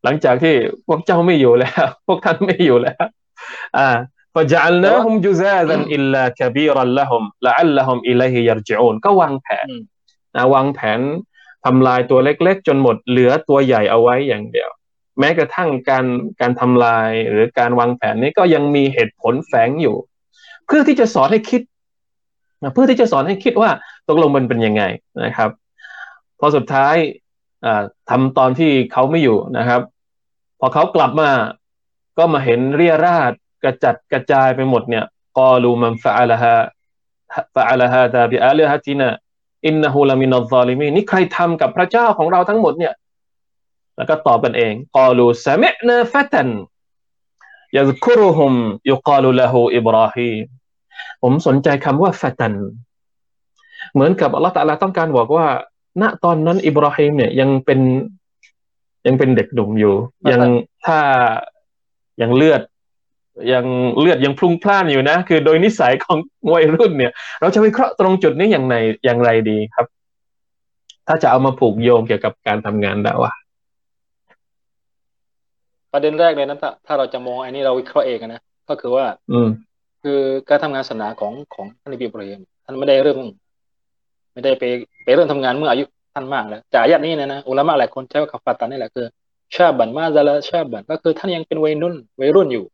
หลังจากที่พวกเจ้าไม่อยู่แล้ว พวกท่านไม่อยู่แล้ว อ่าฟะจัลนะฮุมจุซาซันอิลลาคบีรัลละฮุมละอัลละฮุมอิลัยฮิยัรจิอูนก็วางแผนนะวางแผนทำลายตัวเล็กๆ จนหมดเหลือตัวใหญ่เอาไว้อย่างเดียว แม้กระทั่งการการทำลายหรือการวางแผนนี้ก็ยังมีเหตุผลแฝงอยู่ พื่อที่จะสอนให้คิดนะเพื่อที่จะสอนให้คิดว่าตกลงมันเป็นยังไงนะครับ พอสุดท้ายทำตอนที่เขาไม่อยู่นะครับ พอเขากลับมาก็มาเห็นเรียราดกระจัดกระจายไปหมดเนี่ยกอลูมันฟะอัลฮะฟะอัลฮะดาบิอาเลฮะตินะอินนะฮูลามินัลซาลิมีนี่ใครทำกับพระเจ้าของเราทั้งหมดเนี่ยแล้วก็ตอบกันเองกอลูสมิอนาฟะตันยัซคุรุฮุมยุกาลุละฮูอิบราฮิม ผมสนใจคำว่าฟะตัน เหมือนกับอัลลอฮฺตะลาต้องการบอกว่า ณตอนนั้นอิบราฮิมเนี่ยยังเป็นยังเป็นเด็กหนุ่มอยู่ ยังถ้ายังเลือดยังเลือดยังพลุ่งพล่านอยู่นะ คือโดยนิสัยของวัยรุ่นเนี่ย เราจะวิเคราะห์ตรงจุดนี้อย่างไรอย่างไรดีครับ ถ้าจะเอามาผูกโยงเกี่ยวกับการทำงานได้ว่าประเด็นแรกเลยนะถ้าถ้าเราจะมองไอ้นี่เราวิเคราะห์เองนะก็คือว่า อืม คือการทำงานศาสนาของของท่านนบีอิบราฮิมท่านไม่ได้เริ่มไม่ได้ไปไปเริ่มทำงานเมื่ออายุท่านมากแล้วจากอายัดนี้นะนะอุลามะหลายคนใช้ว่าคัฟฟาตันนี่แหละคือ ชาบันมาซาลาชาบันก็คือท่านยังเป็นวัยรุ่นวัยรุ่นอยู่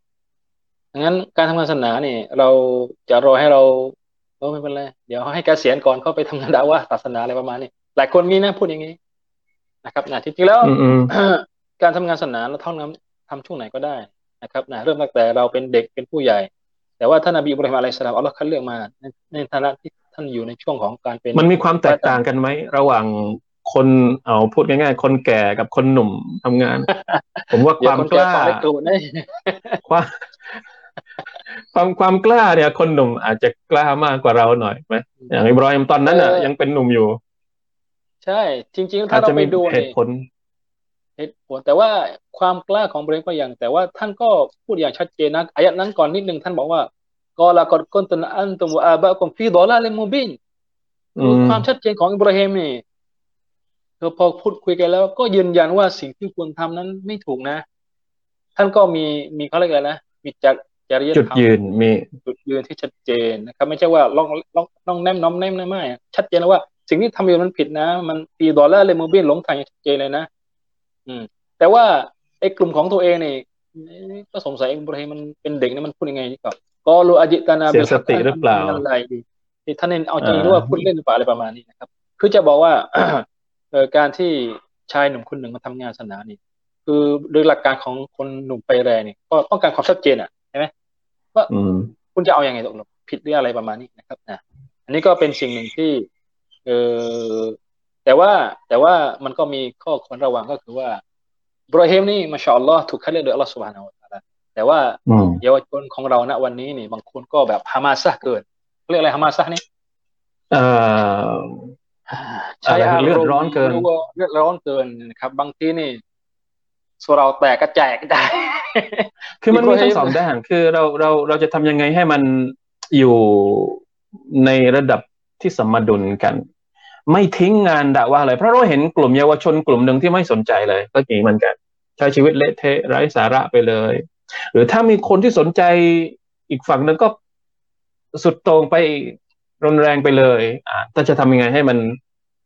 ดังนั้นการทำงานศาสนาเนี่ยเราจะรอให้เราเออไม่เป็นไรเดี๋ยวให้เกษียณก่อนเข้าไปทำงานดาว่าศาสนาอะไรประมาณนี้หลายคนมีนะพูดอย่างนี้นะครับนะจริงๆแล้วการทำงานศาสนาเราท่องนำทำช่วงไหนก็ได้นะครับนะเริ่มตั้งแต่เราเป็นเด็กเป็นผู้ใหญ่ แต่ว่าท่านนบีอิบราฮิมอะลัยฮิสสลามอัลลอฮ์คัดเลือกมาในฐานะที่ท่านอยู่ในช่วงของการเป็น มันมีความแตกต่างกันไหมระหว่างคนเอาพูดง่ายๆ คนแก่กับคนหนุ่มทำงาน ผมว่าความกล้าความความความกล้าเนี่ย คนหนุ่มอาจจะกล้ามากกว่าเราหน่อยไหมอย่างอิบราฮิมตอนนั้นอะยังเป็นหนุ่มอยู่ ใช่ จริง ๆ ถ้าเราไปดูเหตุผล เหตุผลแต่ว่าความกล้าของเบรนก็อย่างแต่ว่าท่านก็พูดอย่างชัดเจนนะอายัดนั้นก่อนนิดนึงท่านบอกว่ากอลากอดกนตันอันตุมอาบะกุมฟีดอลาเลมูบินความชัดเจนของอิบราฮิมนี่คือพอพูดคุยกันแล้ว ก็ยืนยันว่าสิ่งที่ควรทำนั้นไม่ถูกนะ ท่านก็มีมีเขาเรียกอะไรนะมีจัดจริยธรรมจุดยืนมีจุดยืนที่ชัดเจนนะครับ ไม่ใช่ว่าลองลองลองแนมน้อมแนมไม่ชัดเจนนะว่า สิ่งที่ทำอยู่มันผิดนะ มันปีดอลลาร์เลยมือเบี้ยหลงทางชัดเจนเลยนะ อืม แต่ว่าไอ้กลุ่มของตัวเองนี่ก็สงสัยอิบราฮิมมันเป็นเด็กนี่มันพูดยังไงนี่ก็ก็รู้อจิตนาเสียสติหรือเปล่าอะไรดีท่านเองเอาจริงด้วยพูดเล่นหรือเปล่าอะไรประมาณนี้นะครับ คือจะบอกว่าเออการที่ชายหนุ่มคนหนึ่งมาทำงานศาสนานี่คือโดยหลักการของคนหนุ่มไปแรงนี่ก็ต้องการความชัดเจนอะใช่ไหมว่าคุณจะเอาอยัางไงตกลงผิดหรืออะไรประมาณนี้นะครับนะอันนี้ก็เป็นสิ่งหนึ่งที่เออ แต่ว่าแต่ว่ามันก็มีข้อควรระวังก็คือว่าบรอฮิมนี่มาชาอัลลอฮ์ถูกคัดเลือกโดยอัลลอฮ์สุบฮานาอัลลอฮ์แต่ว่าเยาวชนของเราณวันนี้นี่บางคนก็แบบฮามาซะเกินเรียกอะไรฮามาซะนี่เอ่อใช้เลือดร้อนเกินเลือดร้อนเกินนะครับ บางทีนี่ส่วนเราแตกกระแจกกระจายคือมันมีทั้งสองด้านคือเราเราเราจะทำยังไงให้มันอยู่ในระดับที่สมดุลกัน ไม่ทิ้งงานด่าว่าอะไรเพราะเราเห็นกลุ่มเยาวชนกลุ่มหนึ่งที่ไม่สนใจเลยก็อย่างเหมือนกัน ใช้ชีวิตเละเทะไร้สาระไปเลย หรือถ้ามีคนที่สนใจอีกฝั่งหนึ่งก็สุดตรงไปรุนแรงไปเลยอ่าถ้าจะทำยังไงให้มัน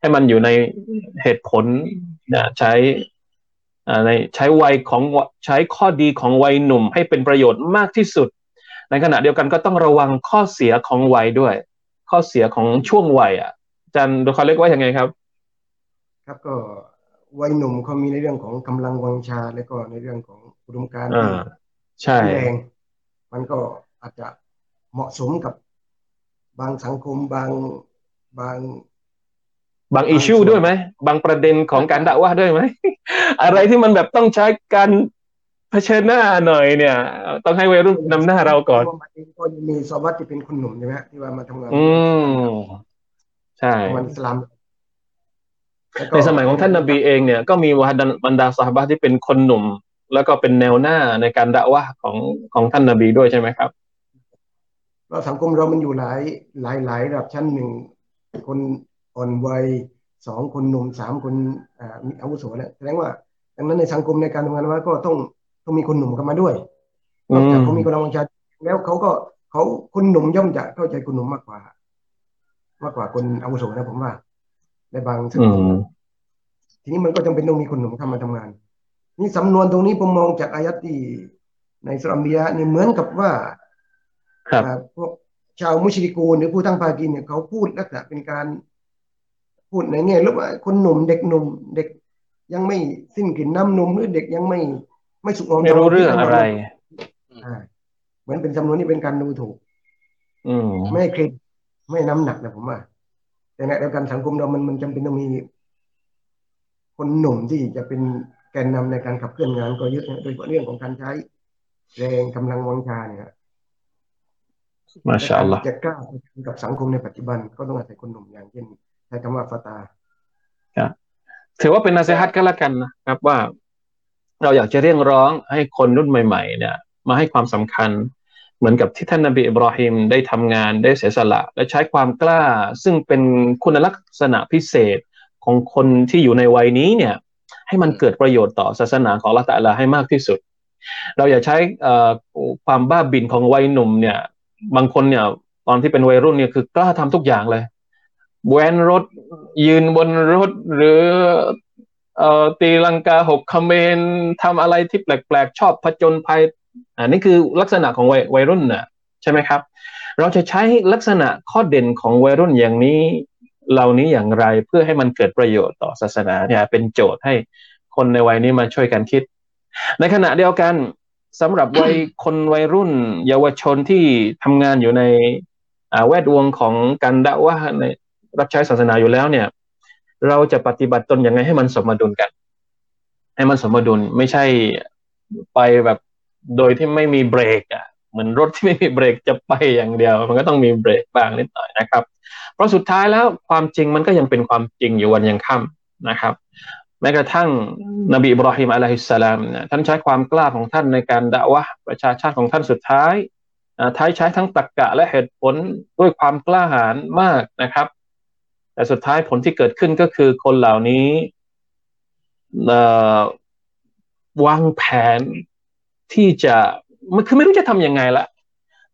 ให้มันอยู่ในเหตุผลนะใช้ในใช้วัยของใช้ข้อดีของวัยหนุ่มให้เป็นประโยชน์มากที่สุด ในขณะเดียวกันก็ต้องระวังข้อเสียของวัยด้วย ข้อเสียของช่วงวัยอะ จันเขาเรียกว่ายังไงครับ ครับก็วัยหนุ่มเขามีในเรื่องของกำลังวังชาแล้วก็ในเรื่องของอุดมการณ์ใช่แรงมันก็อาจจะเหมาะสมกับบางสังคมบางบางบางอิชูด้วยไหมบางประเด็นของการด่าว่าด้วยไหม อะไรที่มันแบบต้องใช้การเผชิญหน้าหน่อยเนี่ย ต้องให้วัยรุ่นนำหน้าเราก่อนก็มีสวัสดิ์ที่เป็นคนหนุ่มใช่ไหมที่ว่ามาทำงานอืม ใช่มันสลัมในสมัยของท่านนบีเองเนี่ยก็มีวาดันบรรดาสหายที่เป็นคนหนุ่ม แล้วก็เป็นแนวหน้าในการด่าว่าของของท่านนบีด้วยใช่ไหมครับเราสังคมเรามันอยู่หลายหลายหลายระดับชั้นหนึ่งคนอ่อนวัยสองคนหนุ่มสามคนมีอาวุโสแล้วแสดงว่าดังนั้นในสังคมในการทำงานว่าก็ต้องต้องมีคนหนุ่มเข้ามาด้วยนอกจากเขามีกำลังวังชาแล้วเขาก็เขาคนหนุ่มย่อมจะเข้าใจคนหนุ่มมากกว่า มากกว่าคนอาวุโสนะผมว่าในบางสังคมทีนี้มันก็จำเป็นต้องมีคนหนุ่มเข้ามาทำงาน นี่สำนวนตรงนี้ผมมองจากอายัดที่ในสุรัมบียะนี่เหมือนกับว่าพวกชาวมุชริกูหรือผู้ตั้งภากีเนี่ยเขาพูดลักษณะเป็นการพูดในแง่ลบว่าคนหนุ่มเด็กหนุ่มเด็กยังไม่สิ้นกลิ่นน้ำนมหรือเด็กยังไม่ไม่สุกงอมไม่รู้เรื่องอะไรเหมือนเป็นจำนวนนี้เป็นการดูถูก อืมไม่เครดิต ไม่น้ำหนักนะผมว่าแต่ในเดียวกันสังคมเรามันมันจำเป็นต้องมี คนหนุ่มที่จะเป็นแกนนำในการขับเคลื่อนงานก็เยอะโดยเฉพาะเรื่องของการใช้แรงกำลังวังชาเนี่ยมาชาอัลลอฮ์จะกล้ากับสังคมในปัจจุบันก็ต้องอาศัยคนหนุ่มอย่างเช่นช้คำว่าฟาตาถือว่าเป็นนาเซฮัตก็แล้วกันนะครับว่า เราอยากจะเรียกร้องให้คนรุ่นใหม่ ๆ เนี่ย มาให้ความสำคัญ เหมือนกับที่ท่านนบีอิบราฮิมได้ทำงานได้เสียสละ และใช้ความกล้า ซึ่งเป็นคุณลักษณะพิเศษของคนที่อยู่ในวัยนี้เนี่ยให้มันเกิดประโยชน์ต่อศาสนาของละตะลาให้มากที่สุด เราอย่าใช้ความบ้าบินของวัยหนุ่มเนี่ยบางคนเนี่ยตอนที่เป็นวัยรุ่นเนี่ยคือกล้าทำทุกอย่างเลยแวนรถยืนบนรถหรือเอ่อตีลังกาหกคเมนทำอะไรที่แปลกๆ ชอบผจญภัย อันนี้คือลักษณะของวัยวัยรุ่นน่ะใช่ไหมครับ เราจะใช้ลักษณะข้อเด่นของวัยรุ่นอย่างนี้เหล่านี้อย่างไรเพื่อให้มันเกิดประโยชน์ต่อศาสนาเนี่ยเป็นโจทย์ให้คนในวัยนี้มาช่วยกันคิด ในขณะเดียวกันสำหรับวัยคนวัยรุ่น เยาวชนที่ทำงานอยู่ในแวดวงของการด่าว่าในรับใช้ศาสนาอยู่แล้วเนี่ย เราจะปฏิบัติตนยังไงให้มันสมดุลกัน ให้มันสมดุลไม่ใช่ไปแบบ โดยที่ไม่มีเบรกอะเหมือนรถที่ไม่มีเบรกจะไปอย่างเดียว มันก็ต้องมีเบรกบ้างนิดหน่อยนะครับ เพราะสุดท้ายแล้วความจริงมันก็ยังเป็นความจริงอยู่วันยังค่ำนะครับ แม้กระทั่งนบีอิบราฮิมอะลัยฮิสสลามท่านใช้ความกล้าของท่านในการด่าวะประชาชาติของท่านสุดท้ายท้ายใช้ทั้งตรรกกะและเหตุผลด้วยความกล้าหาญมากนะครับ แต่สุดท้ายผลที่เกิดขึ้นก็คือคนเหล่านี้วางแผน ที่จะมันคือไม่รู้จะทำยังไงละ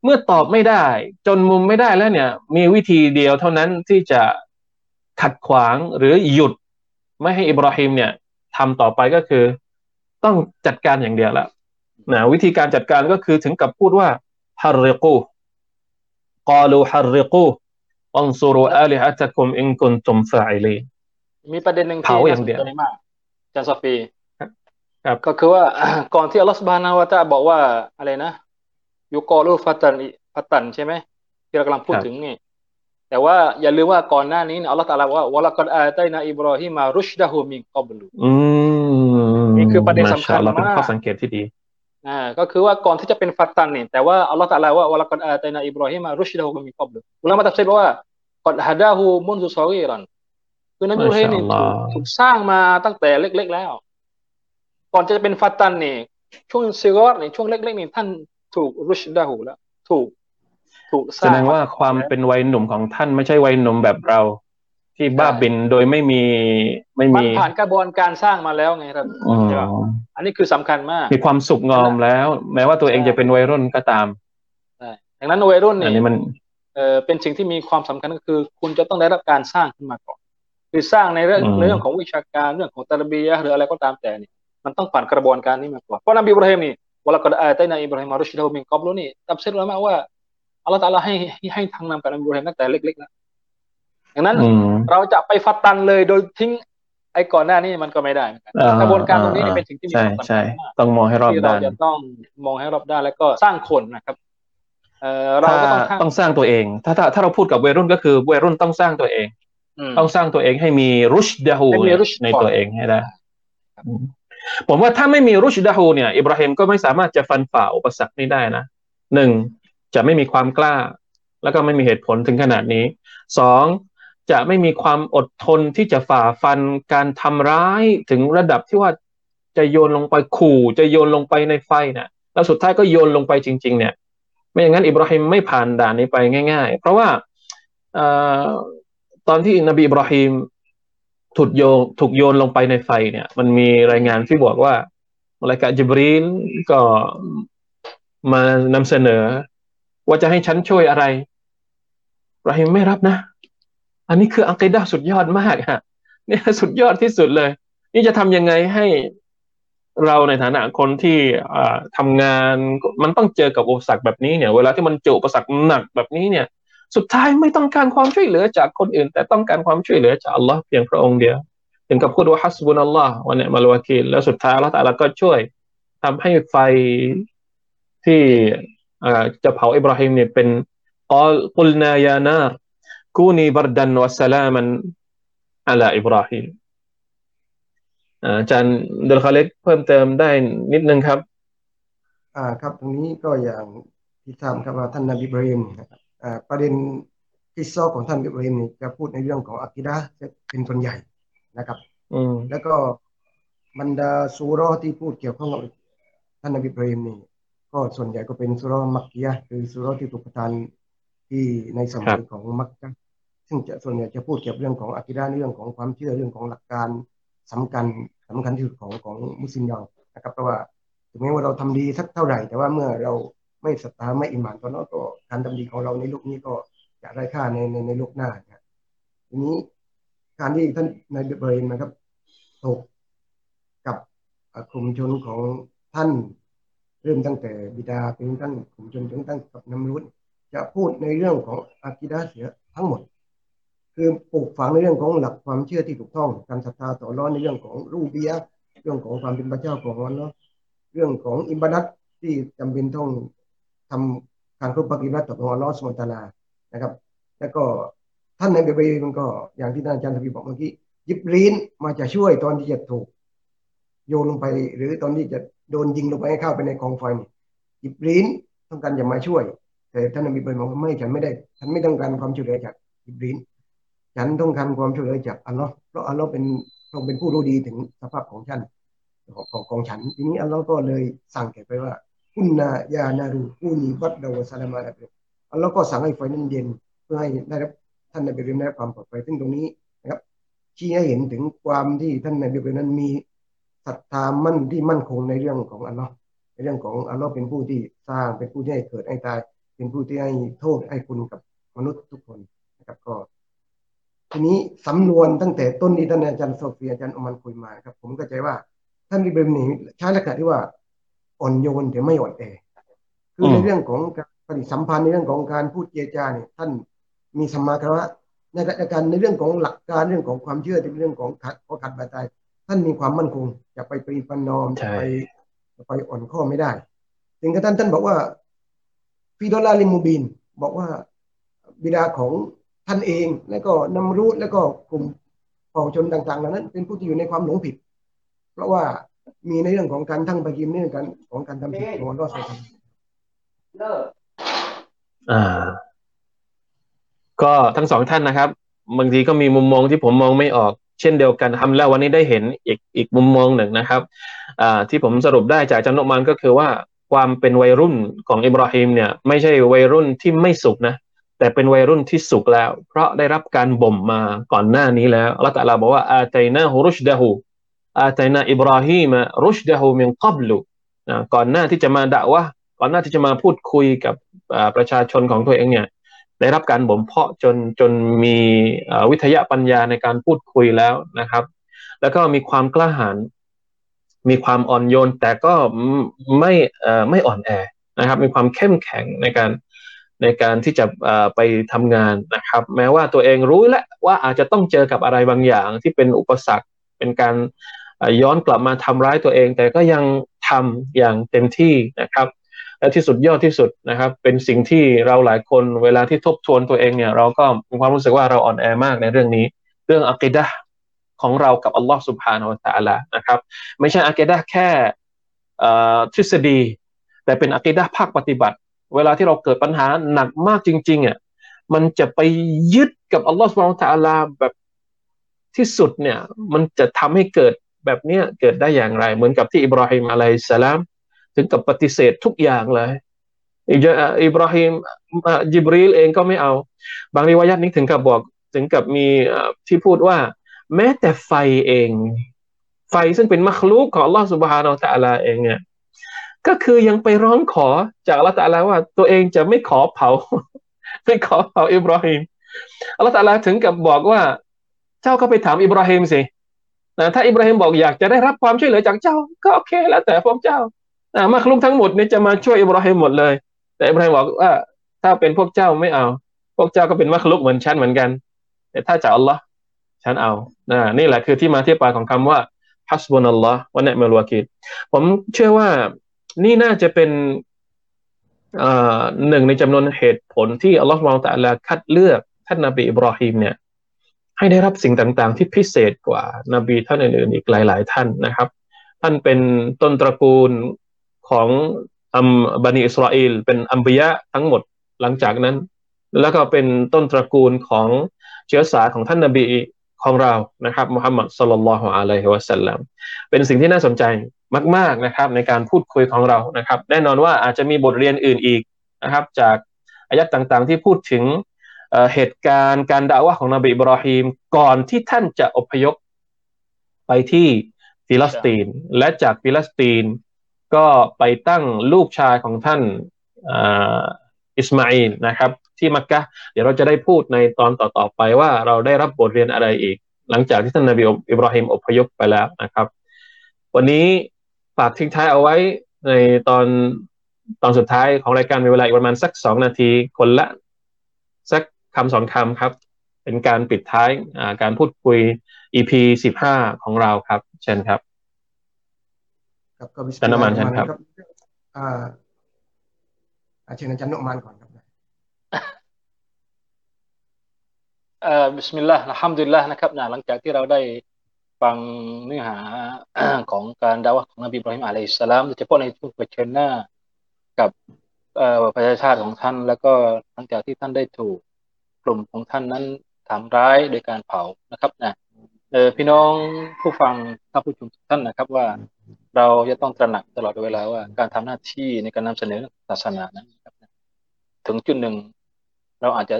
เมื่อตอบไม่ได้ จนมุมไม่ได้แล้วเนี่ย มีวิธีเดียวเท่านั้นที่จะขัดขวางหรือหยุด ไม่ให้อิบราฮิมเนี่ยทำต่อไปก็คือ ต้องจัดการอย่างเดียวแล้วนะวิธีการจัดการก็คือถึงกับพูดว่าฮาริกูกาลูฮาริกูอันซูรุอาลิฮัตกุมอินกุนตุมฟาอิลีมีประเด็นหนึ่งที่น่าสนใจมากจันซอฟี ครับก็คือว่าก่อนที่อัลลอฮฺสุบฮานาวะตะบอกว่าอะไรนะยุกอลูฟัตันฟัตันใช่ไหมที่เรากำลังพูดถึงนี่ แต่ว่าอย่าลืมว่าก่อนหน้านี้อัลลอฮฺตาลาว่าวะลักดอาตัยนาอิบรอฮิมารุชดะฮูมินกอบลูนี่คือประเด็นสำคัญมากเป็นข้อสังเกตที่ดีอ่าก็คือว่าก่อนที่จะเป็น فتى นี่แต่ว่าอัลลอฮฺตาลาว่าولقد آتينا إبراهيم رشده من قبل อุลามะตัฟซีรว่าقد هداه منذ صغيرا คือนบีอิบรอฮิมนี่ถูกสร้างมาตั้งแต่เล็ก ๆ แล้ว ก่อนจะเป็น فتى นี่ช่วง صغر นี่ช่วงเล็กๆนี่ท่านถูก رشده แล้ว ถูก ถูกแสดงว่าความเป็นวัยหนุ่มของท่านไม่ใช่วัยหนุ่มแบบเรา ที่บ้าบินโดยไม่มีไม่มีผ่านกระบวนการสร้างมาแล้วไงครับอันนี้คือสำคัญมาก มีความสุขงอมแล้ว แม้ว่าตัวเองจะเป็นวัยรุ่นก็ตามดังนั้นวัยรุ่นนี่มันเออเป็นสิ่งที่มีความสำคัญก็คือ คุณจะต้องได้รับการสร้างขึ้นมาก่อน คือสร้างในเรื่องเรื่องของวิชาการเรื่องของตารบียหรืออะไรก็ตามแต่นี่ มันต้องผ่านกระบวนการนี้มาก่อนเพราะนบีอิบราฮิมนี่วลากดอาตัยนอิบราฮิมมารุชดามินกอบลุนี่ตับเสร็จแล้วมาว่าอัลลอฮฺตาลาให้ให้ทางนำกับนบีอิบราฮิมตั้งแต่เล็กๆแล้วดังนั้นเราจะไปฟัดตันเลยโดยทิ้งไอ้ก่อนหน้านี้มันก็ไม่ได้กระบวนการตรงนี้เป็นสิ่งที่มีความสำคัญมากต้องมองให้รอบด้านเราจะต้องมองให้รอบด้านแล้วก็สร้างคนนะครับเราก็ต้องต้องสร้างตัวเอง ถ้าถ้าถ้าเราพูดกับวัยรุ่นก็คือวัยรุ่นต้องสร้างตัวเอง ต้องสร้างตัวเองให้มีรุชดะฮูในตัวเองให้ได้ ผมว่าถ้าไม่มีรุชดะฮูเนี่ยอิบราฮิมก็ไม่สามารถจะฟันฝ่าอุปสรรคนี้ได้นะหนึ่งจะไม่มีความกล้า แล้วก็ไม่มีเหตุผลถึงขนาดนี้สองจะไม่มีความอดทนที่จะฝ่าฟันการทำร้ายถึงระดับที่ว่าจะโยนลงไปขู่จะโยนลงไปในไฟเนี่ยแล้วสุดท้ายก็โยนลงไปจริง ๆ เนี่ย ไม่อย่างนั้นอิบราฮิมไม่ผ่านด่านนี้ไปง่าย ๆ เพราะว่าอตอนที่นบีอิบราฮิม ถูกโยนถูกโยนลงไปในไฟเนี่ย มันมีรายงานที่บอกว่ามาลายกาจิบรีนก็มานำเสนอ ว่าจะให้ฉันช่วยอะไรเราฮิมไม่รับนะ อันนี้คืออังกิดาสุดยอดมากฮะนี่สุดยอดที่สุดเลย นี่จะทำยังไงให้เราในฐานะคนที่ทำงานมันต้องเจอกับอุปสรรคแบบนี้เนี่ย เวลาที่มันเจออุปสรรคหนักแบบนี้เนี่ย สุดท้ายไม่ต้องการความช่วยเหลือจากคนอื่น แต่ต้องการความช่วยเหลือจากอัลลอฮ์เพียงพระองค์เดียวถึงกับพูดว่าحسبنا الله ونعم الوكيل แล้วสุดท้ายอัลลอฮ์ตาลาก็ช่วยทำให้ไฟที่จะเผาอิบราฮิมเนี่ยเป็นقال قلنا يا نار كوني بردا وسلاما على إبراهيمอาจารย์ดุลคาลิกเพิ่มเติมได้นิดนึงครับ อ่าครับตรงนี้ก็อย่างที่ทราบครับว่าท่านนบีอิบรอฮิมอ่า ประเด็นที่ซอกของท่านอิบราฮิมนี่จะพูดในเรื่องของอักิดะจะเป็นคนใหญ่นะครับอืมแล้วก็บรรดาสูรอที่พูดเกี่ยวข้องกับท่านนบีบรฮิมนี่ก็ส่วนใหญ่ก็เป็นสุรมักกียะคือสุรที่ถูกประทานที่ในสมัยของมักกะซึ่งจะส่วนใหญ่จะพูดเกี่ยวกับเรื่องของอักิดาเรื่องของความเชื่อเรื่องของหลักการสำคัญสำคัญที่สุดของของมุสลิมเรานะครับเพราะว่าถึงแม้ว่าเราทำดีสักเท่าไหร่ แต่ว่าเมื่อเรา ไม่ศรัทธาไม่อิมานตอนนั้นก็การทำดีของเราในโลกนี้ก็จะไร้ค่าในในในโลกหน้านะทีนี้การที่ท่านในเบรนนะครับถกกับกลุ่มชนของท่านเริ่มตั้งแต่บิดาเป็นตั้งผมจนถึงตั้งกับน้ำรุ่นจะพูดในเรื่องของอากิดาเสียทั้งหมด คือปลูกฝังในเรื่องของหลักความเชื่อที่ถูกต้องการศรัทธาต่อร้อนในเรื่องของรูเบียเรื่องของความเป็นพระเจ้าของวันเนาะเรื่องของอิบาดัตที่จำเป็นต้อง ทำการครบปฏิบัติต่อของอัลอฮฺสุตารานะครับ แล้วก็ท่านในเบเบมันก็อย่างที่ท่านอาจารย์ทวีบอกเมื่อกี้ยิบลีนมาจะช่วยตอนที่จะถูก โยนลงไป หรือตอนที่จะโดนยิงลงไปให้เข้าไปในกองไฟอิบรีนต้องการจะมาช่วย แต่ท่านนบีบอกว่าไม่ฉันไม่ได้ฉันไม่ต้องการความช่วยเหลือจากอิบรีนฉันต้องการความช่วยเหลือจากอัลลอฮ์เพราะอัลลอฮ์เป็นต้องเป็นผู้รู้ดีถึงสภาพของฉันของของของฉัน ทีนี้อัลลอฮ์ก็เลยสั่งแก่ไปว่า คุณนายานารูกูนีวัดดาวสลามาแบบอัลลอฮ์ก็สั่งให้ไฟนั้นเย็นเพื่อให้ได้รับท่านนบีเรียนได้ความปลอดภัยซึ่งตรงนี้นะครับชี้ให้เห็นถึงความที่ท่านนบีเรียนนั้นมีศรัทธามั่นที่มั่นคงในเรื่องของอัลลอฮ์ในเรื่องของอัลลอฮ์เป็นผู้ที่สร้างเป็นผู้ที่ให้เกิดให้ตาย เป็นผู้ที่ให้โทษให้คุณกับมนุษย์ทุกคนนะครับก็ทีนี้สำนวนตั้งแต่ต้นนี้ท่านอาจารย์โซฟีอาจารย์อมันคุยมาครับ ผมก็ใจว่าท่านอิบริมนี่ใช้ลักษณะที่ว่า อ่อนโยนแต่ไม่อ่อนแอคือในเรื่องของการปฏิสัมพันธ์ในเรื่องของการพูดเจรจาเนี่ยท่านมีสมาคารวะในการในเรื่องของหลักการเรื่องของความเชื่อในเรื่องของขัดขอขัดบาดใจท่านมีความมั่นคงจะไปปรีปันนอมจะไปจะไปอ่อนข้อไม่ได้ถึงกระทั่งท่านบอกว่าฟีดอลลาลิมูบินบอกว่าบิดาของท่านเองและก็นำรู้แล้วก็กลุ่มเผ่าชนต่างๆเหล่านั้น เป็นผู้ที่อยู่ในความหลงผิด เพราะว่า มีในเรื่องของการทั้งปกิมเรื่องการของการทำผิดของรอดใส่ทำอ่า ก็ทั้งสองท่านนะครับ บางทีก็มีมุมมองที่ผมมองไม่ออก เช่นเดียวกันทำแล้ววันนี้ได้เห็นอีกอีกมุมมองหนึ่งนะครับอ่าที่ผมสรุปได้จากจันโนมันก็คือว่าความเป็นวัยรุ่นของอิบราฮิมเนี่ย ไม่ใช่วัยรุ่นที่ไม่สุขนะแต่เป็นวัยรุ่นที่สุขแล้ว เพราะได้รับการบ่มมาก่อนหน้านี้แล้วอัลลอฮฺบอกว่าอาตัยนาฮุรุชดะฮู อาตัยนาอิบราฮิมรุชดะฮูมินกับลุนะก่อนหน้าที่จะมาด่าวะก่อนหน้าที่จะมาพูดคุยกับประชาชนของตัวเองเนี่ยได้รับการบ่มเพาะจนจนมีวิทยาปัญญาในการพูดคุยแล้วนะครับ แล้วก็มีความกล้าหาญมีความอ่อนโยน แต่ก็ไม่ไม่อ่อนแอนะครับ มีความเข้มแข็งในการในการที่จะไปทำงานนะครับ แม้ว่าตัวเองรู้แล้วว่าอาจจะต้องเจอกับอะไรบางอย่างที่เป็นอุปสรรคเป็นการ ย้อนกลับมาทำร้ายตัวเอง แต่ก็ยังทำอย่างเต็มที่นะครับ และที่สุดยอดที่สุดนะครับ เป็นสิ่งที่เราหลายคนเวลาที่ทบทวนตัวเองเนี่ย เราก็มีความรู้สึกว่าเราอ่อนแอมากในเรื่องนี้ เรื่องอักิดะของเรากับอัลลอฮ์สุบฮานาอัลลอฮ์นะครับ ไม่ใช่อักิดะแค่ทฤษฎี แต่เป็นอักิดะภาคปฏิบัติ เวลาที่เราเกิดปัญหาหนักมากจริงๆอะมันจะไปยึดกับอัลลอฮฺสุบไบร์ตะลาแบบที่สุดเนี่ยมันจะทำให้เกิด แบบเนี้ยเกิดได้อย่างไร เหมือนกับที่อิบราฮิมอะลัยสลาม ถึงกับปฏิเสธทุกอย่างเลยอิบราฮิมจิบรีลเองก็ไม่เอา บางริวายัตนี้ถึงกับบอกถึงกับมีที่พูดว่า แม้แต่ไฟเอง ไฟซึ่งเป็นมัคลูกของลอสุบฮานาอัลลอฮฺเองเนี่ยก็คือยังไปร้องขอจากอัลลอฮฺตะลาว่า ตัวเองจะไม่ขอเผา ไม่ขอเผาอิบราฮิมอัลลอฮฺตะลาถึงกับบอกว่า เจ้าก็ไปถามอิบราฮิมสิ นะถ้าอิบราฮิมบอกอยากจะได้รับความช่วยเหลือจากเจ้า ก็โอเค แล้วแต่พวกเจ้านะมาคลุกทั้งหมดนี่จะมาช่วยอิบราฮิมหมดเลย แต่อิบราฮิมบอกว่าถ้าเป็นพวกเจ้าไม่เอา พวกเจ้าก็เป็นมัคลุกเหมือนฉันเหมือนกัน แต่ถ้าจากอัลลอฮ์ฉันเอานะนี่แหละคือที่มาที่ไปของคำว่าฮัสบุนัลลอฮ์วะเนมลวากิดผมเชื่อว่านี่น่าจะเป็นหนึ่งในจำนวนเหตุผลที่อัลลอฮฺมองตะลาคัดเลือกท่านนาบีอิบราฮิมเนี่ย ให้ได้รับสิ่งต่างๆ ที่พิเศษกว่านาบีท่านอื่นๆอีกหลาย ๆ ท่านนะครับ ท่านเป็นต้นตระกูลของอัมบันิอิสราเอลเป็นอัมบียะทั้งหมดหลังจากนั้น แล้วก็เป็นต้นตระกูลของเชื้อสายของท่านนาบีของเรานะครับมุฮัมมัดสุลลัลลอฮุอะลัยฮิวะสัลลัมเป็นสิ่งที่น่าสนใจมาก ๆนะครับ ในการพูดคุยของเรานะครับ แน่นอนว่าอาจจะมีบทเรียนอื่นอีกนะครับ จากอายะฮ์ต่างๆ ที่พูดถึง เหตุการณ์การดะอฺวะฮ์ของนบีอิบราฮิมก่อนที่ท่านจะอพยพไปที่ฟิลิสตีน และจากฟิลิสตีน ก็ไปตั้งลูกชายของท่านอิสมาอิลนะครับ ที่มักกะเดี๋ยวเราจะได้พูดในตอนต่อๆไปว่าเราได้รับบทเรียนอะไรอีก หลังจากที่ท่านนบีอิบราฮิมอพยพไปแล้วนะครับ วันนี้ฝากทิ้งท้ายเอาไว้ในตอนตอนสุดท้ายของรายการมีเวลาอีกประมาณสักสองนาทีคนละ คำสองคำครับ เป็นการปิดท้ายการพูดคุย EP สิบห้าของเราครับเช่นครับครับก็วิสนามันเช่นครับอ่าเชิญอาจารย์นุมานก่อนครับเอ่อบิสมิลลาห์อัลฮัมดุลิลลาห์นะครับนะหลังจากที่เราได้ฟังเนื้อหาของการดาวะของนบีบรอฮิมอะลัยฮิสสลามโดยเฉพาะในช่วงเผชิญหน้ากับประชาชาติของท่าน แล้วก็หลังจากที่ท่านได้ถูก กลุ่มของท่านนั้นทำร้ายโดยการเผานะครับนะเออพี่น้องผู้ฟังท่านผู้ชมทุกท่านนะครับว่า เราจะต้องตระหนักตลอดเวลาว่า การทำหน้าที่ในการนำเสนอศาสนานั้นครับถึงจุดหนึ่ง เราอาจจะ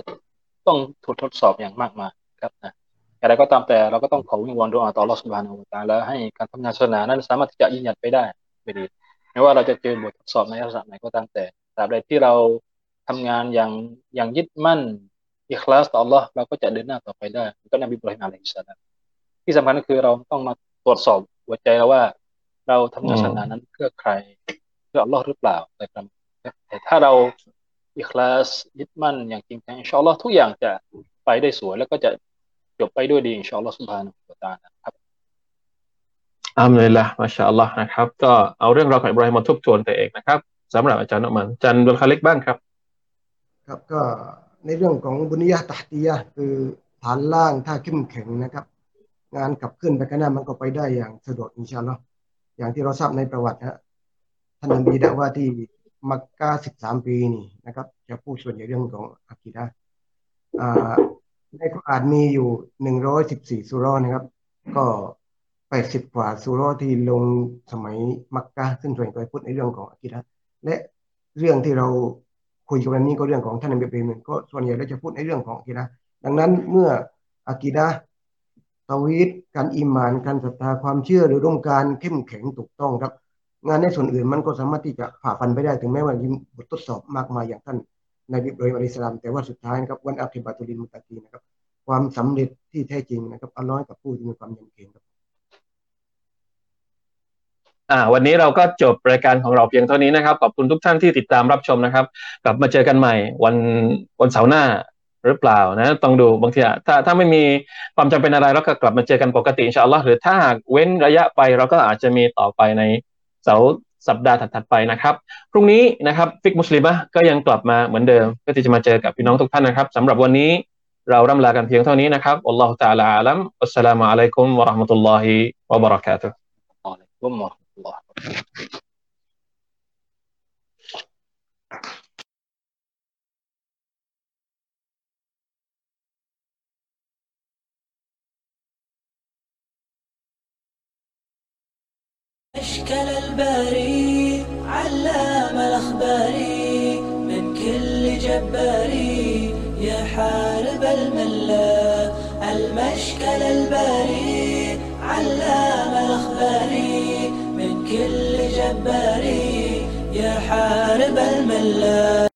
ต้องถูกทดสอบอย่างมากมายครับนะอะไรก็ตามแต่เราก็ต้องขอวิงวอนดูอาต่อรอสุบานุตาแล้วให้การทำงานศาสนานั้นสามารถที่จะยืนหยัดไปได้ไม่ดีไม่ว่าเราจะเจอบททดสอบในลักษณะไหนก็ตามแต่ตราบใดที่เราทำงานอย่างอย่างยึดมั่น อิคลาสต่อ Allah เราก็จะเดินหน้าต่อไปได้ก็นบีอิบราฮิมอะลัยฮิสสลามที่สำคัญก็คือเราต้องมาตรวจสอบหัวใจเราว่า เราทำศาสนานั้นเพื่อใคร เพื่อ อัลลอฮ์ หรือเปล่าแต่แต่ถ้าเราอิคลาสยึดมั่นอย่างจริงจังอินชาอัลลอฮ์ทุกอย่างจะไปได้สวย แล้วก็จะจบไปด้วยดีอินชาอัลลอฮ์สุบฮานะฮูวะตะอาลาครับอัลฮัมดุลิลละมาชาอัลลอฮ์นะครับ ก็เอาเรื่องราวของอิบราฮิมมาทบทวนตัวเองนะครับสำหรับอาจารย์นมันอาจารย์ดุลคาลิกบ้างครับ ครับก็ ในเรื่องของبنية تحتيةคือฐานล่างถ้าเข้มแข็งนะครับ การขับขึ้นไปข้างหน้ามันก็ไปได้อย่างสะดวกอินชาอัลลอฮ์อย่างที่เราทราบในประวัติฮะท่านนบีดะว่าที่มักกะสิบสามปีนี่นะครับ จะพูดส่วนใหญ่เรื่องของอากีดะในกุรอานมีอยู่หนึ่งร้อยสิบสี่สุรนะครับ ก็แปดสิบกว่าสุรที่ลงสมัยมักกะซึ่งส่วนใหญ่ไปพูดในเรื่องของอากีดะและเรื่องที่เรา คุยกันนนี้ก็เรื่องของท่านนบีเบรมก็ส่วนใหญ่เราจะพูดในเรื่องของอกีดะดังนั้นเมื่ออากีดะตวีดการอิมานการศรัทธาความเชื่อหรือร่วมการเข้มแข็งถูกต้องครับ งานในส่วนอื่นมันก็สามารถที่จะผ่าฟันไปได้ถึงแม้ว่ามีบททดสอบมากมายอย่างท่านนบิบรอยอัลสลามแต่ว่าสุดท้ายนะครับวันอัคบาตุลินมุตตีนะครับความสำเร็จที่แท้จริงนะครับอัลลอฮ์กับผู้ที่มีความยำเกรงครับ อ่าวันนี้เราก็จบรายการของเราเพียงเท่านี้นะครับ ขอบคุณทุกท่านที่ติดตามรับชมนะครับ กลับมาเจอกันใหม่วันวันเสาร์หน้าหรือเปล่านะต้องดูบางทีถ้าถ้าไม่มีความจำเป็นอะไรเราก็กลับมาเจอกันปกติอินชาอัลลอฮ์หรือถ้าหากเว้นระยะไปเราก็อาจจะมีต่อไปในเสาร์สัปดาห์ถัดๆไปนะครับ พรุ่งนี้นะครับฟิกมุสลิมะก็ยังกลับมาเหมือนเดิมก็จะมาเจอกับพี่น้องทุกท่านนะครับสำหรับวันนี้เราร่ำลากันเพียงเท่านี้นะครับอัลลอฮฺตาลาอัลัมอัสสลามุอะลัยกุมวะราะห์มะตุลลอฮิวะบะเราะกาตุฮ์ الله. أشكل الباري علام الأخباري من كل جباري يا حارب الملة المشكل الباري علام الأخباري كل جباري يا حارب الملا